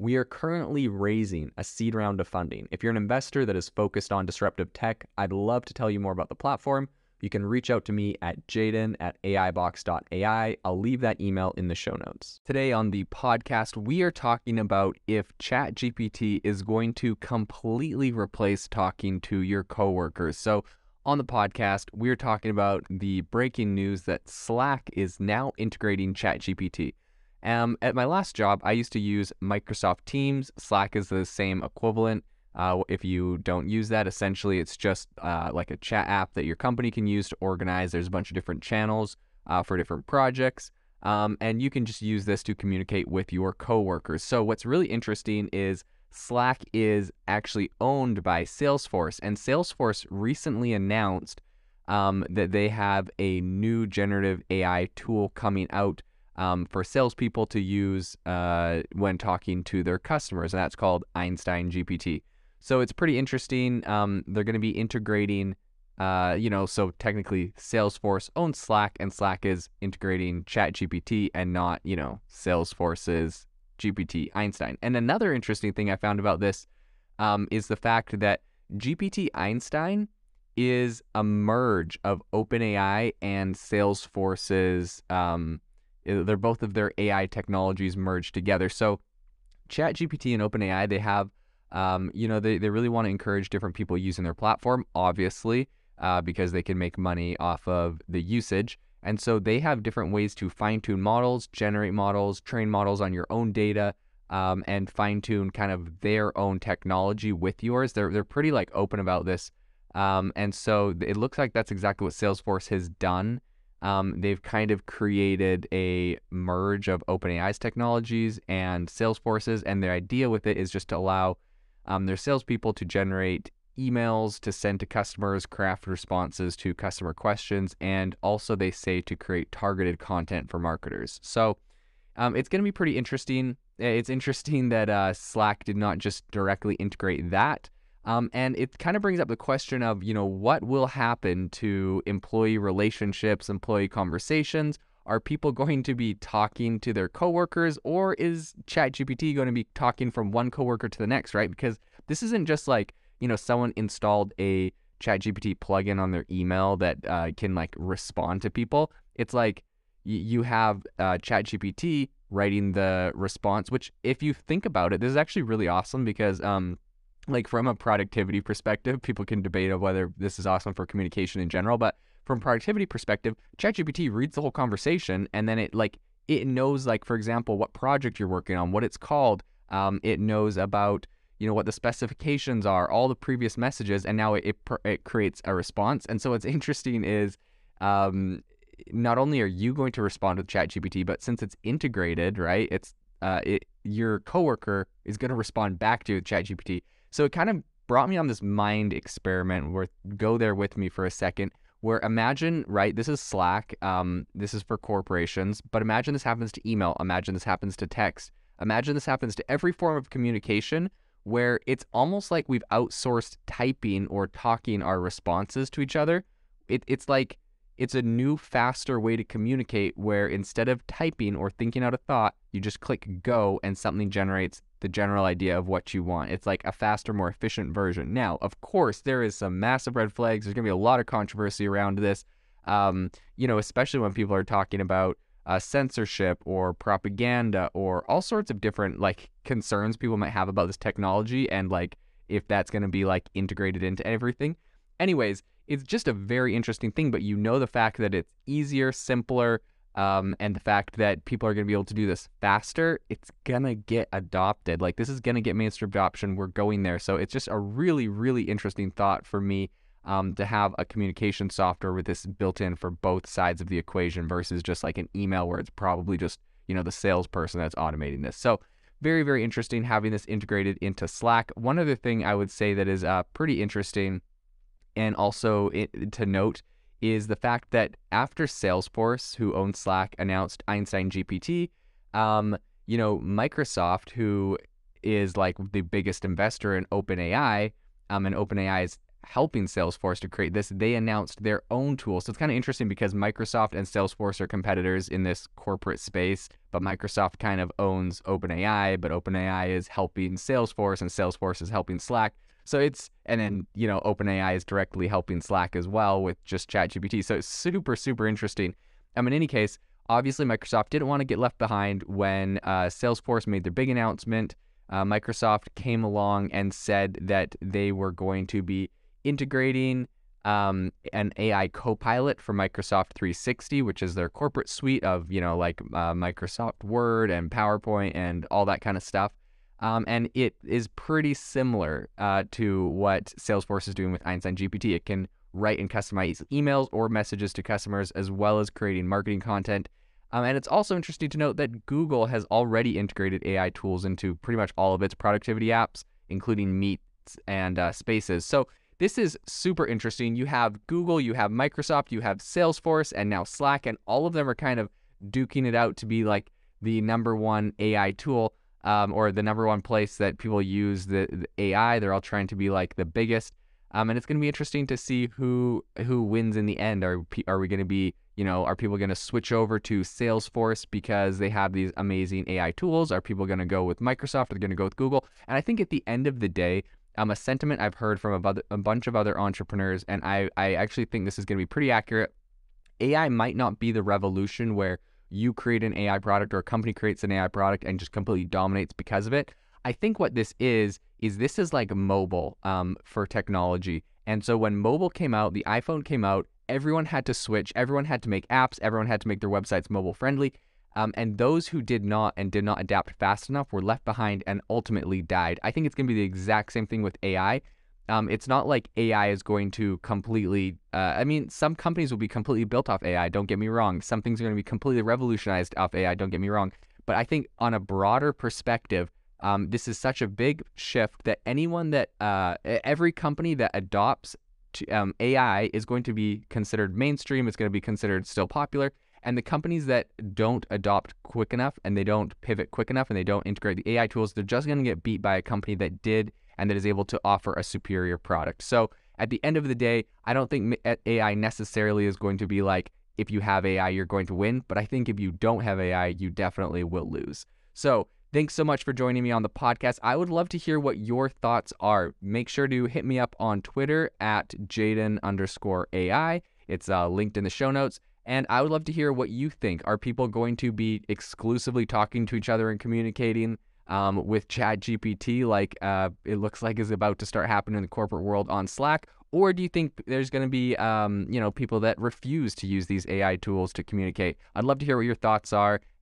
we are currently raising a seed round of funding. If you're an investor that is focused on disruptive tech, I'd love to tell you more about the platform. You can reach out to me at jaeden at aibox.ai. I'll leave that email in the show notes. Today on the podcast, we are talking about if ChatGPT is going to completely replace talking to your coworkers. So, on the podcast, we're talking about the breaking news that Slack is now integrating ChatGPT. Um, at my last job, I used to use Microsoft Teams. Slack is the same equivalent. Uh, if you don't use that, essentially it's just uh, like a chat app that your company can use to organize. There's a bunch of different channels uh, for different projects. Um, and you can just use this to communicate with your coworkers. So, what's really interesting is Slack is actually owned by Salesforce, and Salesforce recently announced um, that they have a new generative AI tool coming out um, for salespeople to use uh, when talking to their customers, and that's called Einstein GPT. So it's pretty interesting. Um, they're going to be integrating, uh, you know, so technically Salesforce owns Slack, and Slack is integrating ChatGPT and not, you know, Salesforce's GPT Einstein. And another interesting thing I found about this um, is the fact that GPT Einstein is a merge of OpenAI and Salesforce's um, they're both of their AI technologies merged together. So ChatGPT and OpenAI, they have, um, you know, they, they really want to encourage different people using their platform, obviously, uh, because they can make money off of the usage. And so they have different ways to fine tune models, generate models, train models on your own data, um, and fine tune kind of their own technology with yours. They're, they're pretty like open about this. Um, and so it looks like that's exactly what Salesforce has done um, they've kind of created a merge of OpenAI's technologies and Salesforce's, and their idea with it is just to allow um, their salespeople to generate emails to send to customers, craft responses to customer questions, and also they say to create targeted content for marketers. So um, it's going to be pretty interesting. It's interesting that uh, Slack did not just directly integrate that. Um, and it kind of brings up the question of, you know, what will happen to employee relationships, employee conversations? Are people going to be talking to their coworkers, or is ChatGPT going to be talking from one coworker to the next, right? Because this isn't just like, you know, someone installed a ChatGPT plugin on their email that uh, can like respond to people. It's like you have uh, ChatGPT writing the response, which, if you think about it, this is actually really awesome because um, like from a productivity perspective, people can debate of whether this is awesome for communication in general, but from productivity perspective, ChatGPT reads the whole conversation and then it like it knows like for example what project you're working on, what it's called. Um, it knows about you know what the specifications are, all the previous messages, and now it it, it creates a response. And so what's interesting is um, not only are you going to respond with ChatGPT, but since it's integrated, right? It's uh, it, your coworker is going to respond back to ChatGPT. So it kind of brought me on this mind experiment where go there with me for a second where imagine right this is slack um, this is for corporations but imagine this happens to email imagine this happens to text imagine this happens to every form of communication where it's almost like we've outsourced typing or talking our responses to each other. It, it's like it's a new faster way to communicate where instead of typing or thinking out a thought you just click go and something generates the general idea of what you want. It's like a faster, more efficient version. Now, of course, there is some massive red flags. There's going to be a lot of controversy around this, um, you know, especially when people are talking about uh, censorship or propaganda or all sorts of different like concerns people might have about this technology and like if that's going to be like integrated into everything. Anyways, it's just a very interesting thing, but you know the fact that it's easier, simpler, um, and the fact that people are going to be able to do this faster, it's going to get adopted. Like this is going to get mainstream adoption. We're going there. So it's just a really, really interesting thought for me um, to have a communication software with this built in for both sides of the equation versus just like an email where it's probably just, you know, the salesperson that's automating this. So very, very interesting having this integrated into Slack. One other thing I would say that is uh, pretty interesting and also it, to note is the fact that after Salesforce, who owns Slack, announced Einstein GPT, um, you know, Microsoft, who is like the biggest investor in OpenAI, um, and OpenAI is helping Salesforce to create this, they announced their own tool. So it's kind of interesting because Microsoft and Salesforce are competitors in this corporate space, but Microsoft kind of owns OpenAI, but OpenAI is helping Salesforce and Salesforce is helping Slack. So it's, and then, you know, OpenAI is directly helping Slack as well with just ChatGPT. So it's super, super interesting. Um, in any case, obviously Microsoft didn't want to get left behind when uh, Salesforce made their big announcement. Uh, Microsoft came along and said that they were going to be integrating um, an AI Copilot for Microsoft 360, which is their corporate suite of you know like uh, Microsoft Word and PowerPoint and all that kind of stuff. Um, and it is pretty similar uh, to what Salesforce is doing with Einstein GPT. It can write and customize emails or messages to customers, as well as creating marketing content. Um, and it's also interesting to note that Google has already integrated AI tools into pretty much all of its productivity apps, including Meets and uh, Spaces. So this is super interesting. You have Google, you have Microsoft, you have Salesforce, and now Slack, and all of them are kind of duking it out to be like the number one AI tool um, or the number one place that people use the, the, AI. They're all trying to be like the biggest. Um, and it's going to be interesting to see who who wins in the end. Are are we going to be you know are people going to switch over to Salesforce because they have these amazing AI tools? Are people going to go with Microsoft? Are they going to go with Google? And I think at the end of the day, um, a sentiment I've heard from a, a bunch of other entrepreneurs, and I, I actually think this is going to be pretty accurate. AI might not be the revolution where you create an AI product or a company creates an AI product and just completely dominates because of it. I think what this is is this is like mobile um, for technology. And so when mobile came out, the iPhone came out, everyone had to switch, everyone had to make apps, everyone had to make their websites mobile friendly. Um, and those who did not and did not adapt fast enough were left behind and ultimately died. I think it's going to be the exact same thing with AI. Um, it's not like AI is going to completely. Uh, I mean, some companies will be completely built off AI. Don't get me wrong. Some things are going to be completely revolutionized off AI. Don't get me wrong. But I think on a broader perspective, um, this is such a big shift that anyone that uh, every company that adopts to, um, AI is going to be considered mainstream. It's going to be considered still popular. And the companies that don't adopt quick enough and they don't pivot quick enough and they don't integrate the AI tools, they're just going to get beat by a company that did and that is able to offer a superior product. So at the end of the day, I don't think AI necessarily is going to be like, if you have AI, you're going to win. But I think if you don't have AI, you definitely will lose. So thanks so much for joining me on the podcast. I would love to hear what your thoughts are. Make sure to hit me up on Twitter at Jaeden underscore AI. It's uh, linked in the show notes. And I would love to hear what you think. Are people going to be exclusively talking to each other and communicating um, with ChatGPT, like uh, it looks like is about to start happening in the corporate world on Slack? Or do you think there's going to be, um, you know, people that refuse to use these AI tools to communicate? I'd love to hear what your thoughts are